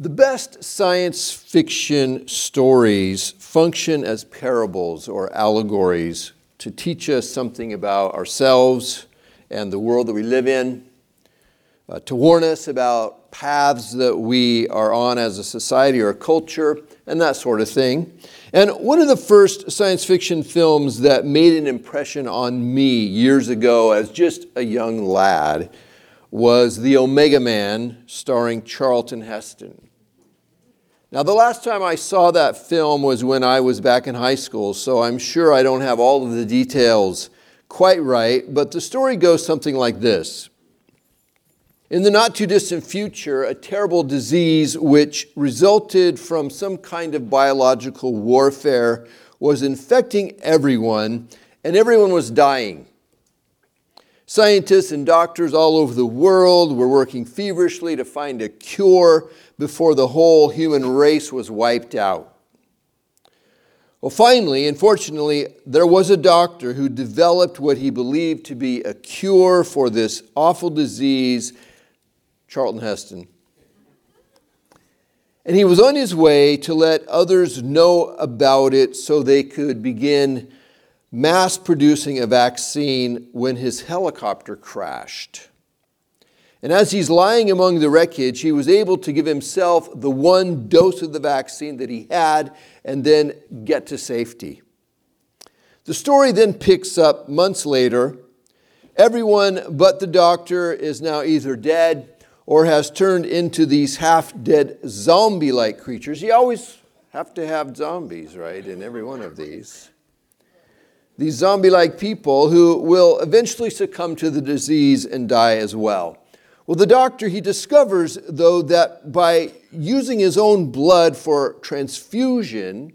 The best science fiction stories function as parables or allegories to teach us something about ourselves and the world that we live in, uh, to warn us about paths that we are on as a society or a culture, and that sort of thing. And one of the first science fiction films that made an impression on me years ago as just a young lad was The Omega Man, starring Charlton Heston. Now, the last time I saw that film was when I was back in high school, so I'm sure I don't have all of the details quite right, but the story goes something like this. In the not too distant future, a terrible disease which resulted from some kind of biological warfare was infecting everyone, and everyone was dying. Scientists and doctors all over the world were working feverishly to find a cure before the whole human race was wiped out. Well, finally, unfortunately, there was a doctor who developed what he believed to be a cure for this awful disease, Charlton Heston. And he was on his way to let others know about it so they could begin mass producing a vaccine when his helicopter crashed. And as he's lying among the wreckage, he was able to give himself the one dose of the vaccine that he had and then get to safety. The story then picks up months later. Everyone but the doctor is now either dead or has turned into these half dead zombie like creatures. You always have to have zombies, right, in every one of these these zombie like people who will eventually succumb to the disease and die as well. Well, the doctor, he discovers, though, that by using his own blood for transfusion,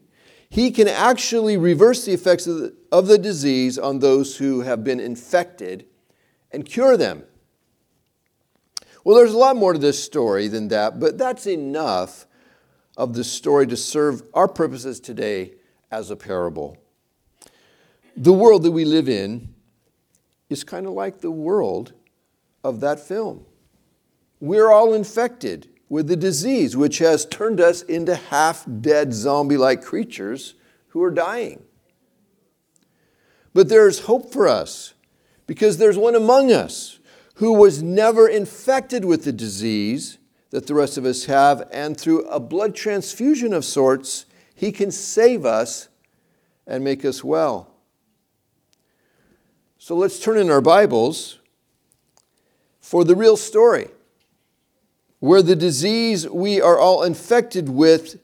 he can actually reverse the effects of the, of the disease on those who have been infected and cure them. Well, there's a lot more to this story than that, but that's enough of the story to serve our purposes today as a parable. The world that we live in is kind of like the world of that film. We're all infected with the disease, which has turned us into half dead zombie like creatures who are dying. But there's hope for us because there's one among us who was never infected with the disease that the rest of us have, and through a blood transfusion of sorts, he can save us and make us well. So let's turn in our Bibles for the real story, where the disease we are all infected with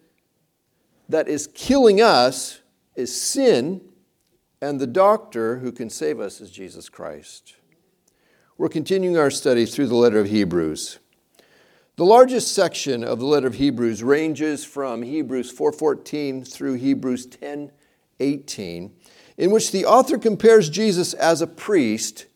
that is killing us is sin, and the doctor who can save us is Jesus Christ. We're continuing our study through the letter of Hebrews. The largest section of the letter of Hebrews ranges from Hebrews 4:14 through Hebrews 10:18 in which the author compares Jesus as a priest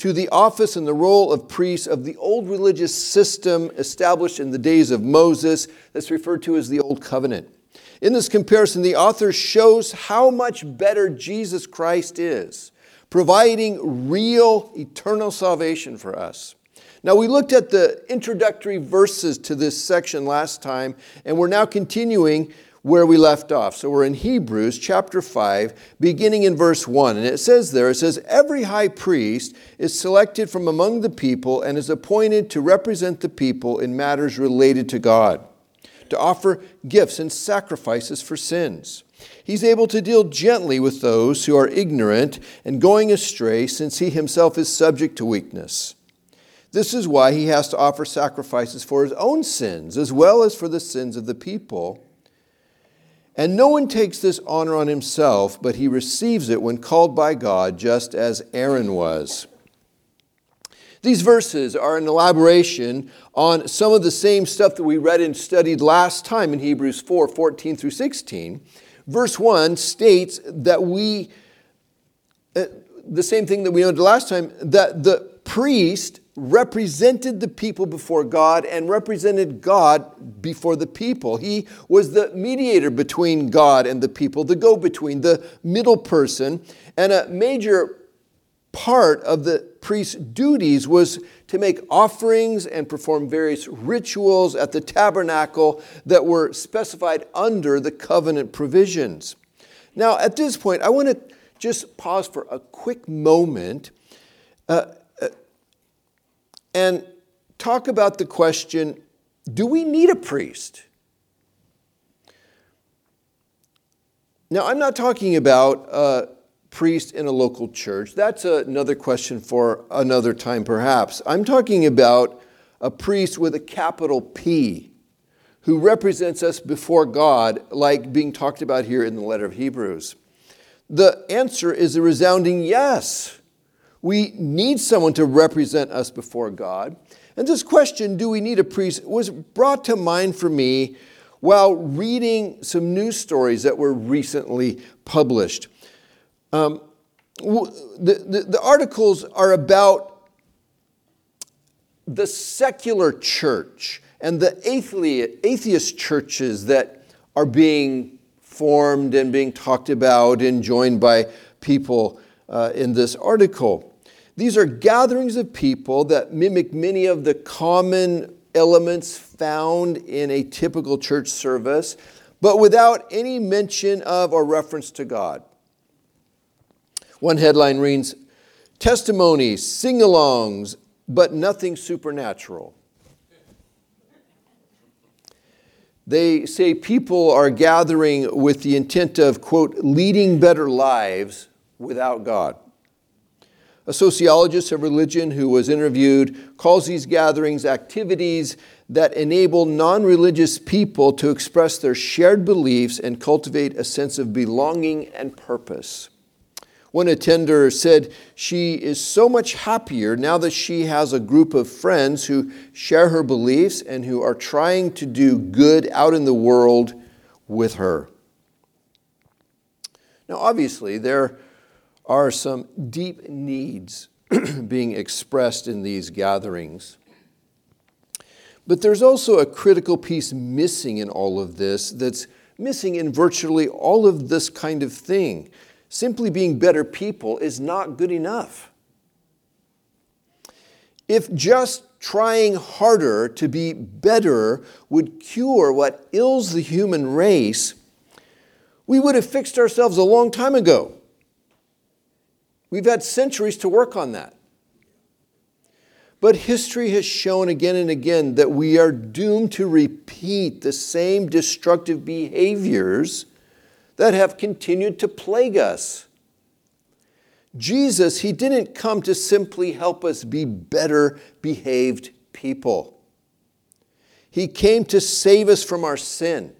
to the office and the role of priest of the old religious system established in the days of Moses, that's referred to as the Old Covenant. In this comparison, the author shows how much better Jesus Christ is, providing real eternal salvation for us. Now, we looked at the introductory verses to this section last time, and we're now continuing where we left off. So we're in Hebrews chapter 5, beginning in verse 1. And it says there, it says, Every high priest is selected from among the people and is appointed to represent the people in matters related to God, to offer gifts and sacrifices for sins. He's able to deal gently with those who are ignorant and going astray, since he himself is subject to weakness. This is why he has to offer sacrifices for his own sins, as well as for the sins of the people. And no one takes this honor on himself, but he receives it when called by God, just as Aaron was. These verses are an elaboration on some of the same stuff that we read and studied last time in Hebrews 4 14 through 16. Verse 1 states that we, uh, the same thing that we noted last time, that the priest represented the people before God and represented God before the people. He was the mediator between God and the people, the go between, the middle person. And a major part of the priest's duties was to make offerings and perform various rituals at the tabernacle that were specified under the covenant provisions. Now, at this point, I want to just pause for a quick moment uh, and talk about the question do we need a priest? Now, I'm not talking about a priest in a local church. That's another question for another time, perhaps. I'm talking about a priest with a capital P who represents us before God, like being talked about here in the letter of Hebrews. The answer is a resounding yes. We need someone to represent us before God. And this question, do we need a priest, was brought to mind for me while reading some news stories that were recently published. Um, the, the, the articles are about the secular church and the atheist churches that are being formed and being talked about and joined by people uh, in this article. These are gatherings of people that mimic many of the common elements found in a typical church service, but without any mention of or reference to God. One headline reads Testimonies, sing alongs, but nothing supernatural. They say people are gathering with the intent of, quote, leading better lives without God. A sociologist of religion who was interviewed calls these gatherings activities that enable non religious people to express their shared beliefs and cultivate a sense of belonging and purpose. One attender said she is so much happier now that she has a group of friends who share her beliefs and who are trying to do good out in the world with her. Now, obviously, there are some deep needs being expressed in these gatherings. But there's also a critical piece missing in all of this that's missing in virtually all of this kind of thing. Simply being better people is not good enough. If just trying harder to be better would cure what ills the human race, we would have fixed ourselves a long time ago. We've had centuries to work on that. But history has shown again and again that we are doomed to repeat the same destructive behaviors that have continued to plague us. Jesus, He didn't come to simply help us be better behaved people. He came to save us from our sin.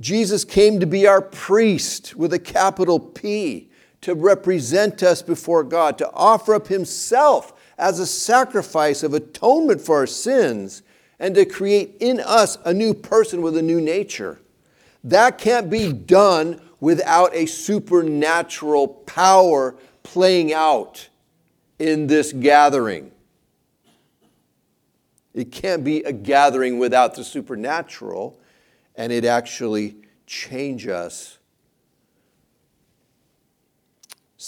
Jesus came to be our priest with a capital P to represent us before God, to offer up Himself as a sacrifice of atonement for our sins, and to create in us a new person with a new nature. That can't be done without a supernatural power playing out in this gathering. It can't be a gathering without the supernatural, and it actually change us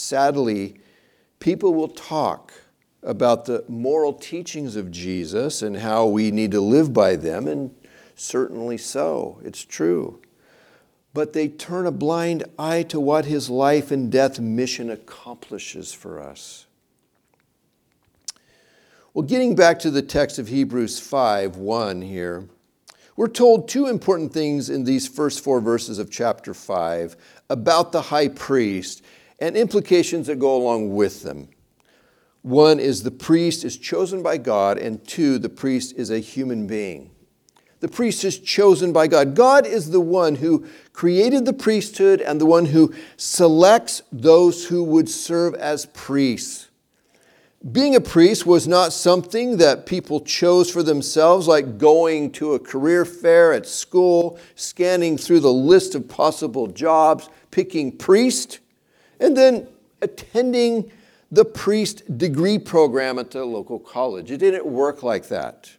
Sadly, people will talk about the moral teachings of Jesus and how we need to live by them, and certainly so, it's true. But they turn a blind eye to what his life and death mission accomplishes for us. Well, getting back to the text of Hebrews 5 1 here, we're told two important things in these first four verses of chapter 5 about the high priest and implications that go along with them. One is the priest is chosen by God, and two, the priest is a human being. The priest is chosen by God. God is the one who created the priesthood and the one who selects those who would serve as priests. Being a priest was not something that people chose for themselves, like going to a career fair at school, scanning through the list of possible jobs, picking priest and then attending the priest degree program at the local college. It didn't work like that.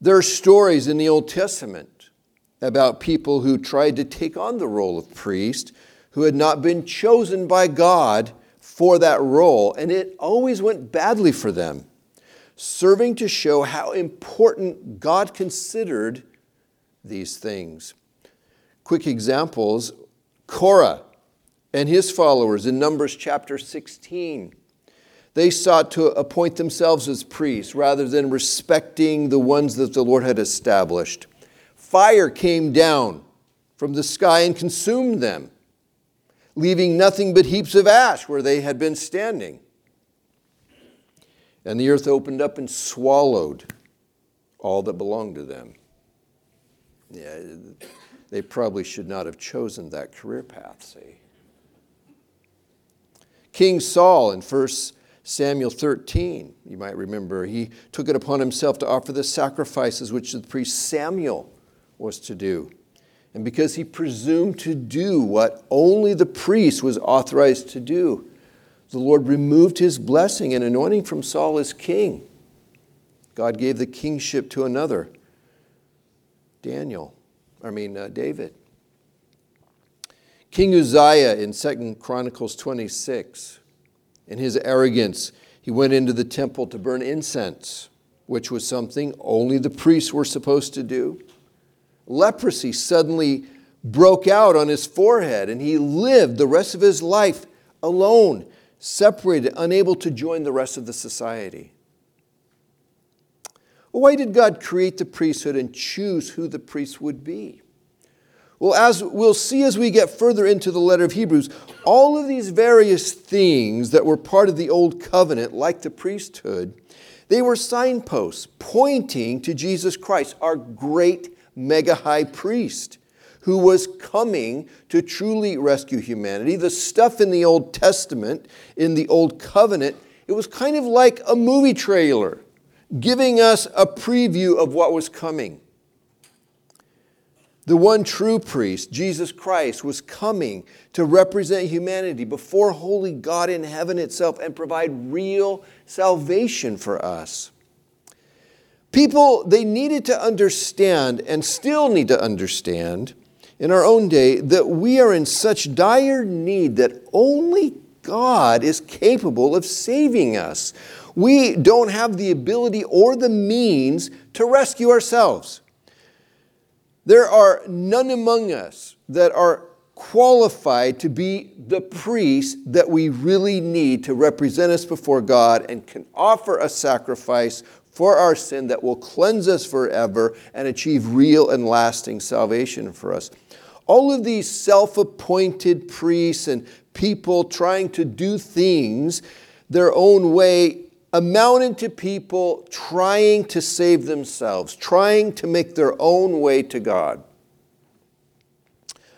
There are stories in the Old Testament about people who tried to take on the role of priest who had not been chosen by God for that role, and it always went badly for them, serving to show how important God considered these things. Quick examples Korah and his followers in Numbers chapter 16. They sought to appoint themselves as priests rather than respecting the ones that the Lord had established. Fire came down from the sky and consumed them, leaving nothing but heaps of ash where they had been standing. And the earth opened up and swallowed all that belonged to them. Yeah, they probably should not have chosen that career path, see. King Saul in 1 Samuel 13, you might remember, he took it upon himself to offer the sacrifices which the priest Samuel was to do. And because he presumed to do what only the priest was authorized to do, the Lord removed his blessing and anointing from Saul as king. God gave the kingship to another, Daniel, I mean, uh, David. King Uzziah in 2 Chronicles 26, in his arrogance, he went into the temple to burn incense, which was something only the priests were supposed to do. Leprosy suddenly broke out on his forehead, and he lived the rest of his life alone, separated, unable to join the rest of the society. Why did God create the priesthood and choose who the priests would be? Well, as we'll see as we get further into the letter of Hebrews, all of these various things that were part of the old covenant, like the priesthood, they were signposts pointing to Jesus Christ, our great mega high priest, who was coming to truly rescue humanity. The stuff in the Old Testament, in the Old Covenant, it was kind of like a movie trailer, giving us a preview of what was coming. The one true priest, Jesus Christ, was coming to represent humanity before holy God in heaven itself and provide real salvation for us. People, they needed to understand and still need to understand in our own day that we are in such dire need that only God is capable of saving us. We don't have the ability or the means to rescue ourselves. There are none among us that are qualified to be the priest that we really need to represent us before God and can offer a sacrifice for our sin that will cleanse us forever and achieve real and lasting salvation for us. All of these self appointed priests and people trying to do things their own way amounted to people trying to save themselves, trying to make their own way to God.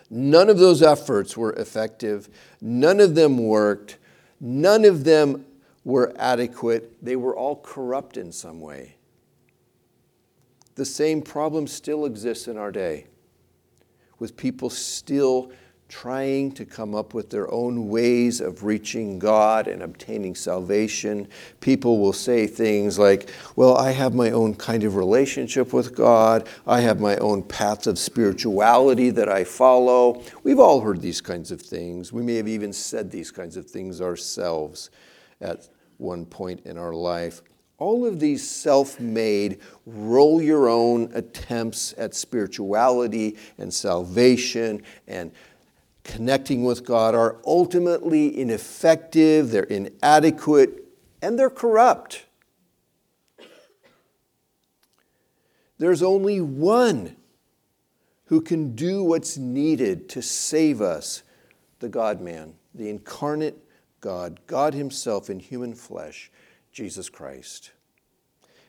None of those efforts were effective. None of them worked. None of them were adequate. They were all corrupt in some way. The same problem still exists in our day, with people still trying to come up with their own ways of reaching God and obtaining salvation. People will say things like, Well, I have my own kind of relationship with God. I have my own path of spirituality that I follow. We've all heard these kinds of things. We may have even said these kinds of things ourselves at one point in our life. All of these self made, roll your own attempts at spirituality and salvation and connecting with God are ultimately ineffective, they're inadequate, and they're corrupt. There's only one who can do what's needed to save us the God man, the incarnate God, God Himself in human flesh, Jesus Christ.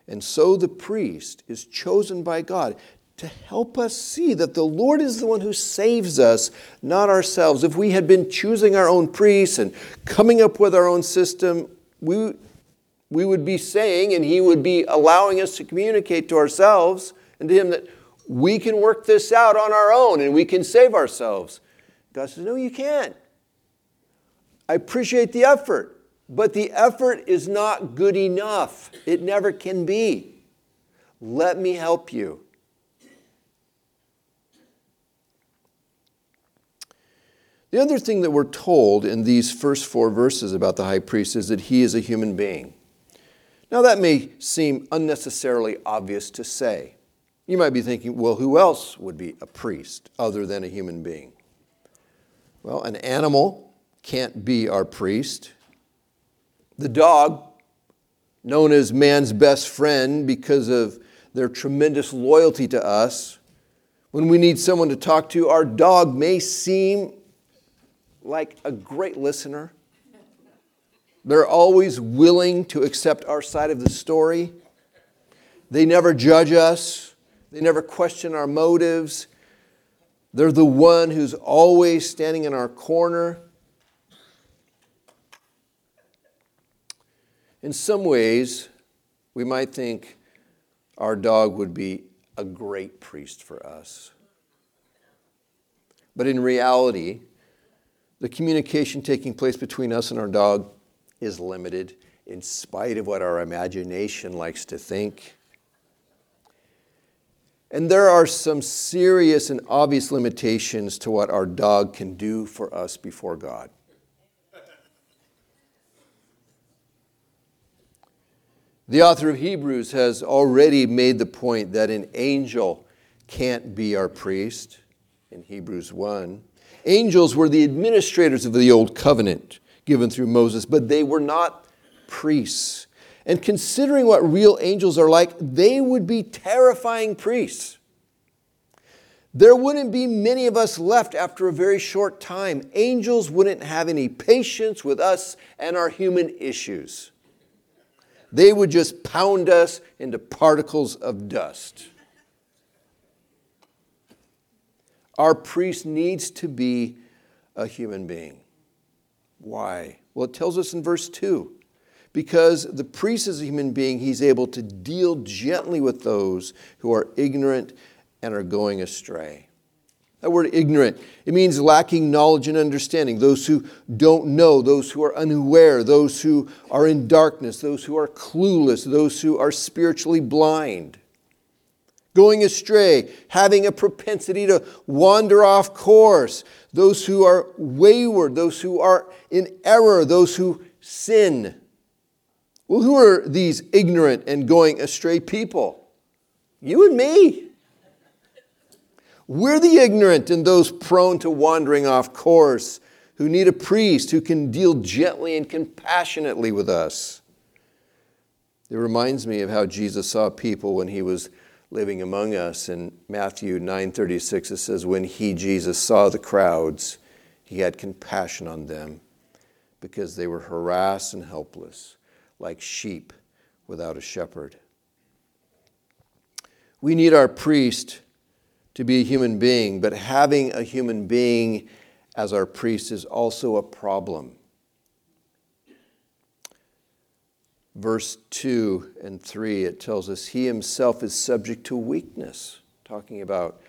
And so the priest is chosen by God to help us see that the Lord is the one who saves us, not ourselves. If we had been choosing our own priests and coming up with our own system, we, we would be saying, and He would be allowing us to communicate to ourselves and to Him that we can work this out on our own and we can save ourselves. God says, No, you can't. I appreciate the effort, but the effort is not good enough. It never can be. Let me help you. The other thing that we're told in these first four verses about the high priest is that he is a human being. Now, that may seem unnecessarily obvious to say. You might be thinking, well, who else would be a priest other than a human being? Well, an animal can't be our priest. The dog, known as man's best friend because of their tremendous loyalty to us, when we need someone to talk to, our dog may seem like a great listener. They're always willing to accept our side of the story. They never judge us, they never question our motives. They're the one who's always standing in our corner. In some ways, we might think our dog would be a great priest for us. But in reality, the communication taking place between us and our dog is limited in spite of what our imagination likes to think. And there are some serious and obvious limitations to what our dog can do for us before God. The author of Hebrews has already made the point that an angel can't be our priest in Hebrews 1. Angels were the administrators of the old covenant given through Moses, but they were not priests. And considering what real angels are like, they would be terrifying priests. There wouldn't be many of us left after a very short time. Angels wouldn't have any patience with us and our human issues. They would just pound us into particles of dust. Our priest needs to be a human being. Why? Well, it tells us in verse 2 because the priest is a human being, he's able to deal gently with those who are ignorant and are going astray. That word ignorant, it means lacking knowledge and understanding. Those who don't know, those who are unaware, those who are in darkness, those who are clueless, those who are spiritually blind going astray, having a propensity to wander off course, those who are wayward, those who are in error, those who sin. Well, who are these ignorant and going astray people? You and me. We're the ignorant and those prone to wandering off course, who need a priest who can deal gently and compassionately with us. It reminds me of how Jesus saw people when he was living among us. In Matthew 9:36 it says when he Jesus saw the crowds, he had compassion on them because they were harassed and helpless, like sheep without a shepherd. We need our priest to be a human being, but having a human being as our priest is also a problem. Verse 2 and 3, it tells us he himself is subject to weakness, talking about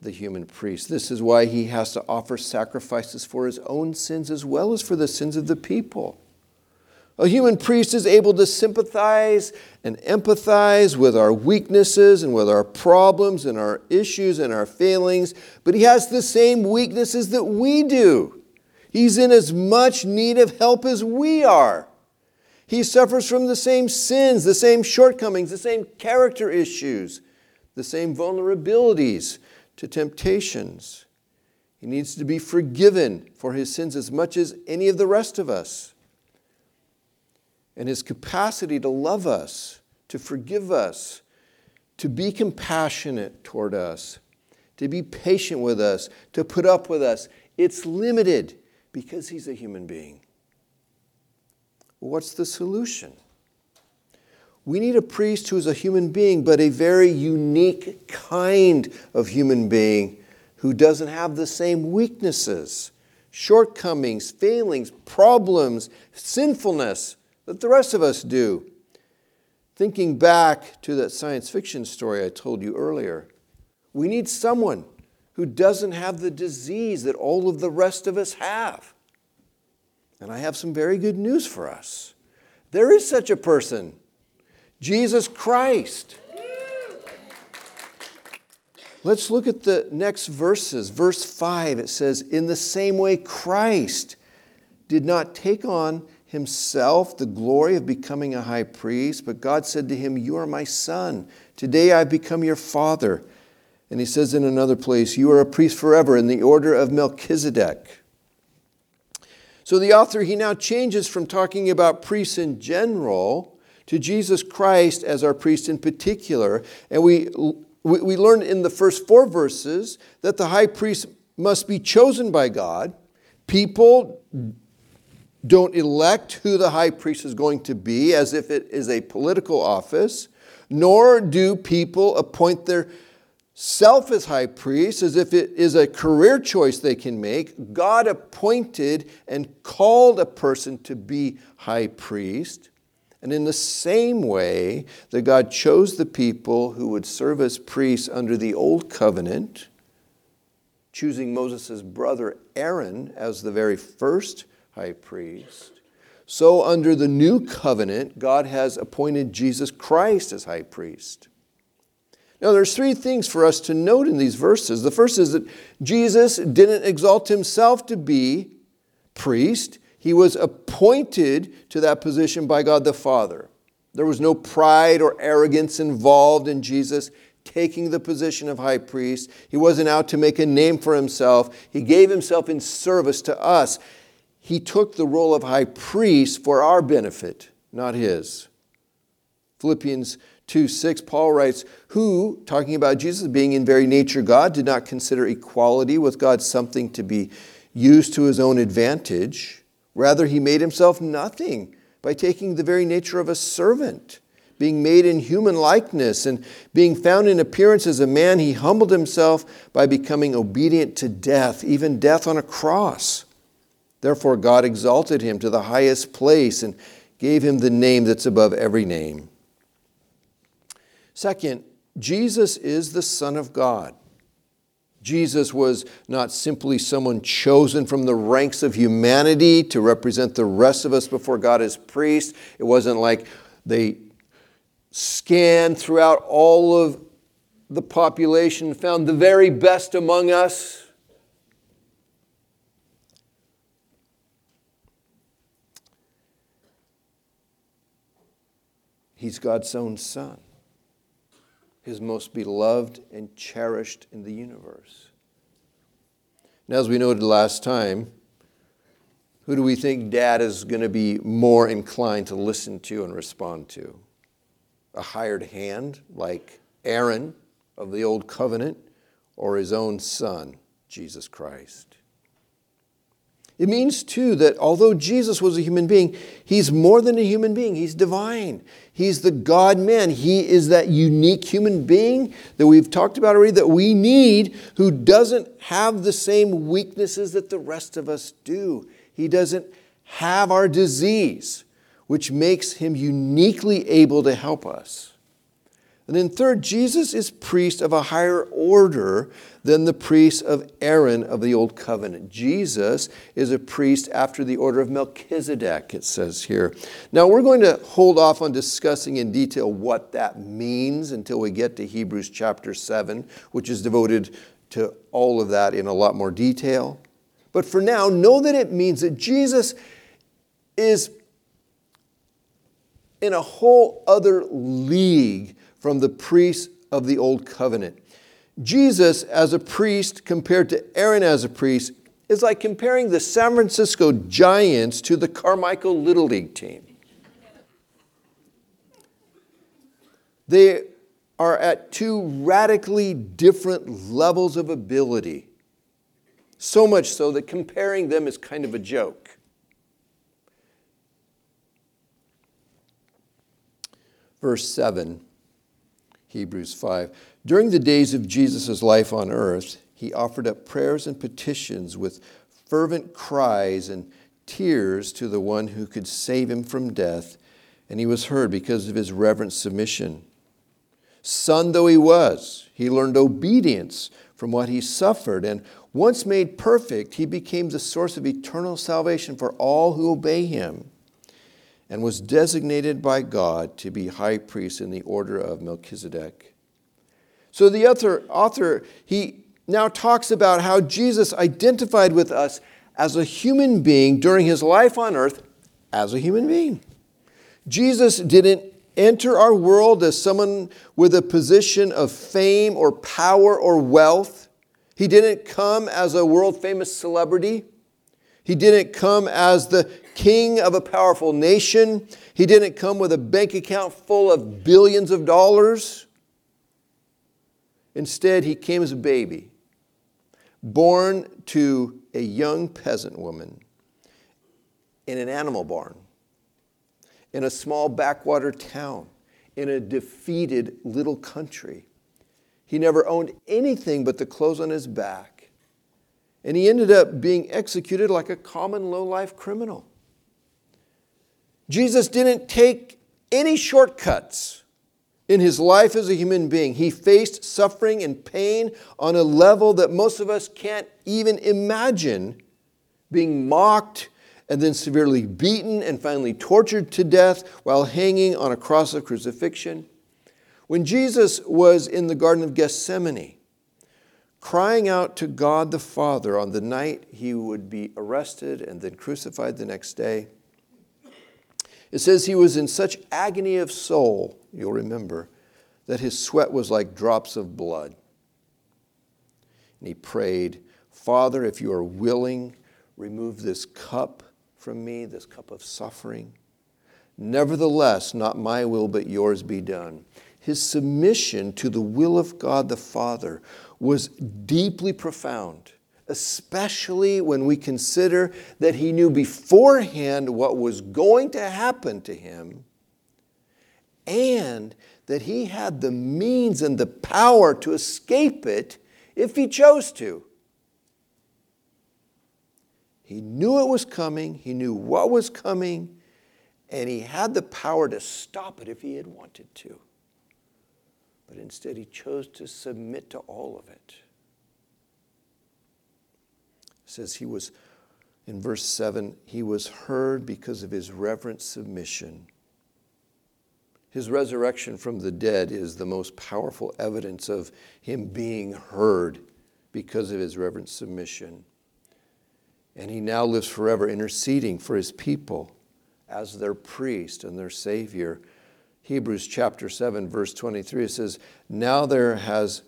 the human priest. This is why he has to offer sacrifices for his own sins as well as for the sins of the people. A human priest is able to sympathize and empathize with our weaknesses and with our problems and our issues and our failings, but he has the same weaknesses that we do. He's in as much need of help as we are. He suffers from the same sins, the same shortcomings, the same character issues, the same vulnerabilities to temptations. He needs to be forgiven for his sins as much as any of the rest of us. And his capacity to love us, to forgive us, to be compassionate toward us, to be patient with us, to put up with us, it's limited because he's a human being. What's the solution? We need a priest who is a human being, but a very unique kind of human being who doesn't have the same weaknesses, shortcomings, failings, problems, sinfulness that the rest of us do. Thinking back to that science fiction story I told you earlier, we need someone who doesn't have the disease that all of the rest of us have. And I have some very good news for us. There is such a person Jesus Christ. Let's look at the next verses. Verse 5, it says, In the same way, Christ did not take on himself the glory of becoming a high priest, but God said to him, You are my son. Today I've become your father. And he says in another place, You are a priest forever in the order of Melchizedek. So the author, he now changes from talking about priests in general to Jesus Christ as our priest in particular. And we we, learned in the first four verses that the high priest must be chosen by God. People don't elect who the high priest is going to be as if it is a political office, nor do people appoint their self as high priest as if it is a career choice they can make. God appointed and called a person to be high priest. And in the same way that God chose the people who would serve as priests under the old covenant, choosing Moses' brother Aaron as the very first high priest, so under the new covenant, God has appointed Jesus Christ as high priest. Now, there's three things for us to note in these verses. The first is that Jesus didn't exalt himself to be priest. He was appointed to that position by God the Father. There was no pride or arrogance involved in Jesus taking the position of high priest. He wasn't out to make a name for himself. He gave himself in service to us. He took the role of high priest for our benefit, not his. Philippians 2 6, Paul writes, Who, talking about Jesus being in very nature God, did not consider equality with God something to be used to his own advantage. Rather, he made himself nothing by taking the very nature of a servant. Being made in human likeness and being found in appearance as a man, he humbled himself by becoming obedient to death, even death on a cross. Therefore, God exalted him to the highest place and gave him the name that's above every name. Second, Jesus is the Son of God. Jesus was not simply someone chosen from the ranks of humanity to represent the rest of us before God as priest. It wasn't like they scanned throughout all of the population, and found the very best among us. He's God's own son his most beloved and cherished in the universe. Now, as we noted last time, who do we think dad is going to be more inclined to listen to and respond to? A hired hand like Aaron of the Old Covenant or his own son, Jesus Christ? It means, too, that although Jesus was a human being, he's more than a human being. He's divine. He's the God man. He is that unique human being that we've talked about already that we need, who doesn't have the same weaknesses that the rest of us do. He doesn't have our disease, which makes him uniquely able to help us. And then, third, Jesus is priest of a higher order than the priests of Aaron of the Old Covenant. Jesus is a priest after the order of Melchizedek, it says here. Now, we're going to hold off on discussing in detail what that means until we get to Hebrews chapter 7, which is devoted to all of that in a lot more detail. But for now, know that it means that Jesus is in a whole other league from the priests of the Old Covenant. Jesus as a priest compared to Aaron as a priest is like comparing the San Francisco Giants to the Carmichael Little League team. They are at two radically different levels of ability. So much so that comparing them is kind of a joke. Verse 7 Hebrews 5. During the days of Jesus' life on earth, he offered up prayers and petitions with fervent cries and tears to the one who could save him from death, and he was heard because of his reverent submission. Son though he was, he learned obedience from what he suffered, and once made perfect, he became the source of eternal salvation for all who obey him and was designated by God to be high priest in the order of Melchizedek. So the author, author, he now talks about how Jesus identified with us as a human being during his life on earth as a human being. Jesus didn't enter our world as someone with a position of fame or power or wealth. He didn't come as a world famous celebrity. He didn't come as the king of a powerful nation. He didn't come with a bank account full of billions of dollars. Instead, he came as a baby, born to a young peasant woman in an animal barn, in a small backwater town, in a defeated little country. He never owned anything but the clothes on his back. And he ended up being executed like a common low life criminal. Jesus didn't take any shortcuts in his life as a human being. He faced suffering and pain on a level that most of us can't even imagine being mocked and then severely beaten and finally tortured to death while hanging on a cross of crucifixion. When Jesus was in the Garden of Gethsemane, crying out to God the Father on the night he would be arrested and then crucified the next day, it says he was in such agony of soul, you'll remember, that his sweat was like drops of blood. And he prayed, Father, if you are willing, remove this cup from me, this cup of suffering. Nevertheless, not my will, but yours be done. His submission to the will of God the Father was deeply profound especially when we consider that he knew beforehand what was going to happen to him and that he had the means and the power to escape it if he chose to. He knew it was coming, he knew what was coming, and he had the power to stop it if he had wanted to. But instead, he chose to submit to all of it says he was, in verse 7, he was heard because of his reverent submission. His resurrection from the dead is the most powerful evidence of him being heard because of his reverent submission. And he now lives forever interceding for his people as their priest and their savior. Hebrews chapter 7, verse 23, it says, Now there has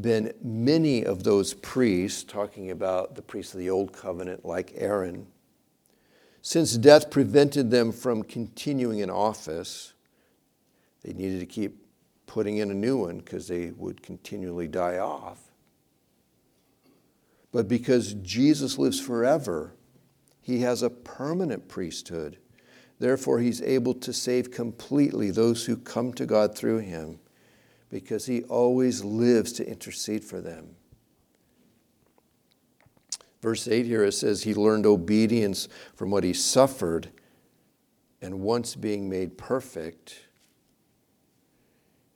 been many of those priests, talking about the priests of the Old Covenant like Aaron, since death prevented them from continuing in office, they needed to keep putting in a new one because they would continually die off. But because Jesus lives forever, he has a permanent priesthood. Therefore, he's able to save completely those who come to God through him because he always lives to intercede for them. Verse 8 here it says, He learned obedience from what he suffered, and once being made perfect,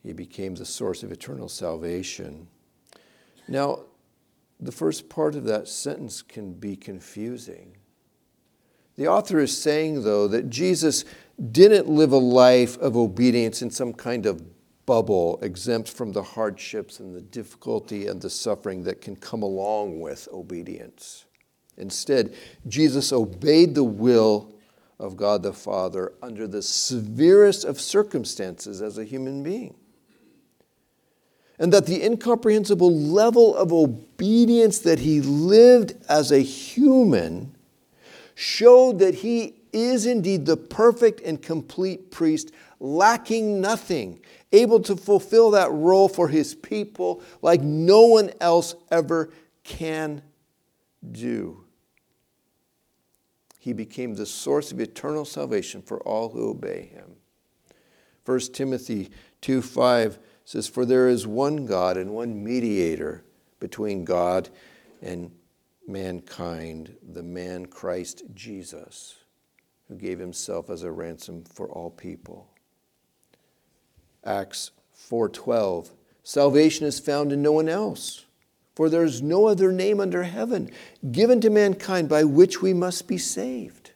he became the source of eternal salvation. Now, the first part of that sentence can be confusing. The author is saying, though, that Jesus didn't live a life of obedience in some kind of bubble, exempt from the hardships and the difficulty and the suffering that can come along with obedience. Instead, Jesus obeyed the will of God the Father under the severest of circumstances as a human being. And that the incomprehensible level of obedience that he lived as a human showed that he is indeed the perfect and complete priest, lacking nothing, able to fulfill that role for his people like no one else ever can do. He became the source of eternal salvation for all who obey him. 1 Timothy 2 5 says, For there is one God and one mediator between God and mankind, the man Christ Jesus, who gave himself as a ransom for all people. Acts 4:12. Salvation is found in no one else, for there is no other name under heaven given to mankind by which we must be saved.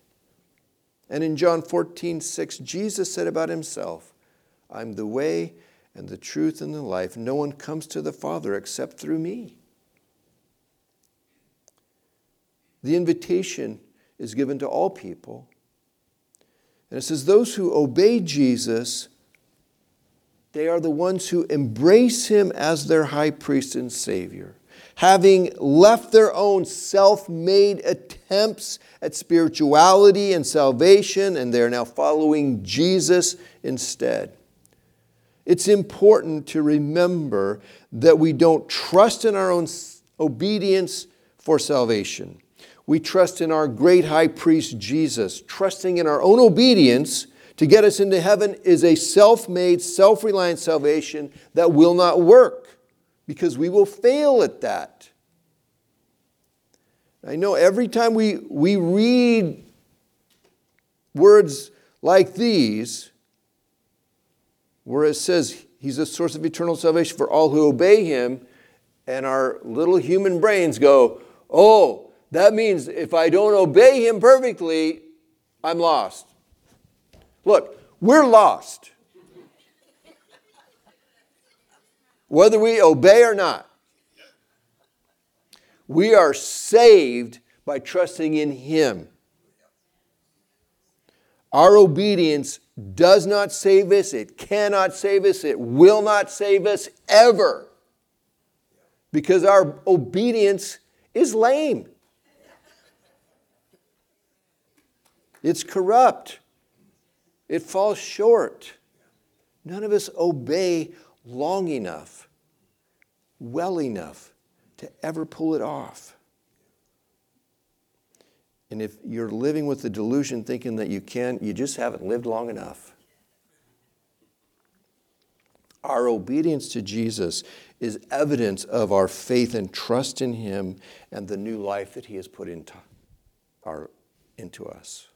And in John 14:6, Jesus said about himself, I'm the way and the truth and the life. No one comes to the Father except through me. The invitation is given to all people. And it says, Those who obey Jesus, they are the ones who embrace him as their high priest and Savior. Having left their own self made attempts at spirituality and salvation, and they're now following Jesus instead. It's important to remember that we don't trust in our own obedience for salvation. We trust in our great high priest Jesus. Trusting in our own obedience to get us into heaven is a self made, self reliant salvation that will not work because we will fail at that. I know every time we, we read words like these, where it says he's a source of eternal salvation for all who obey him, and our little human brains go, oh, that means if I don't obey him perfectly, I'm lost. Look, we're lost. Whether we obey or not. We are saved by trusting in Him. Our obedience does not save us, it cannot save us, it will not save us ever. Because our obedience is lame, it's corrupt, it falls short. None of us obey long enough, well enough to ever pull it off. And if you're living with the delusion thinking that you can, you just haven't lived long enough. Our obedience to Jesus is evidence of our faith and trust in Him and the new life that He has put into, our, into us.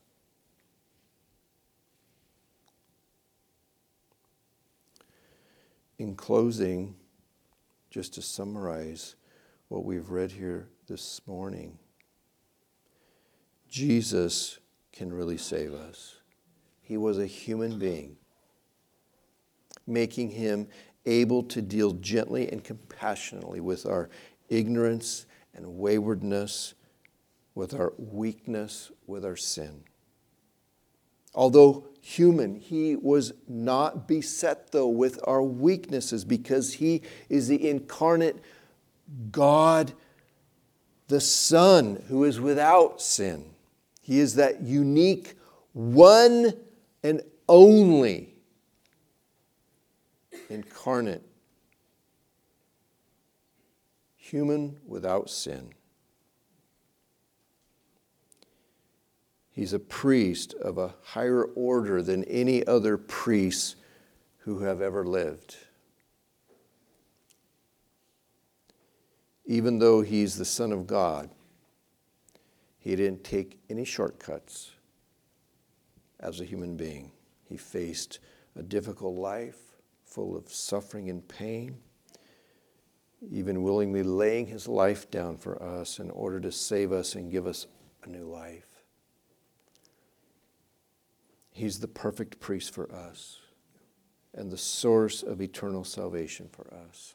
In closing, just to summarize, what we've read here this morning. Jesus can really save us. He was a human being, making him able to deal gently and compassionately with our ignorance and waywardness, with our weakness, with our sin. Although human, he was not beset, though, with our weaknesses because he is the incarnate God the Son who is without sin. He is that unique, one and only incarnate human without sin. He's a priest of a higher order than any other priests who have ever lived. even though he's the Son of God, he didn't take any shortcuts as a human being. He faced a difficult life full of suffering and pain, even willingly laying his life down for us in order to save us and give us a new life. He's the perfect priest for us and the source of eternal salvation for us.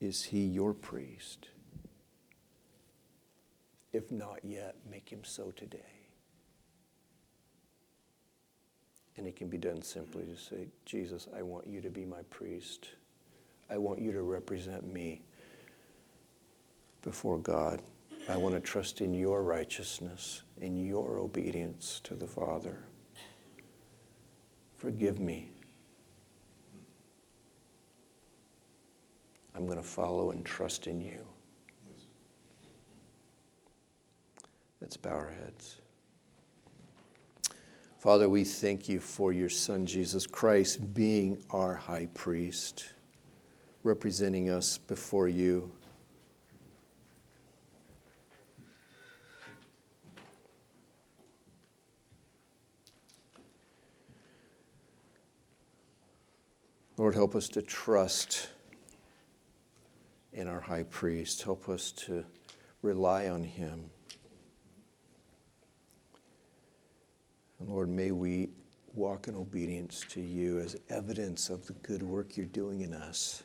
Is he your priest? If not yet, make him so today. And it can be done simply to say, Jesus, I want you to be my priest. I want you to represent me before God. I want to trust in your righteousness, in your obedience to the Father. Forgive me I'm going to follow and trust in you. Let's bow our heads. Father, we thank you for your Son, Jesus Christ, being our high priest, representing us before you. Lord, help us to trust in our high priest. Help us to rely on him. And Lord, may we walk in obedience to you as evidence of the good work you're doing in us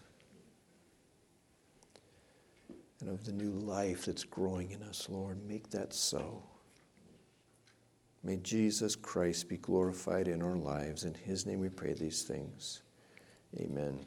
and of the new life that's growing in us, Lord. Make that so. May Jesus Christ be glorified in our lives. In his name we pray these things. Amen.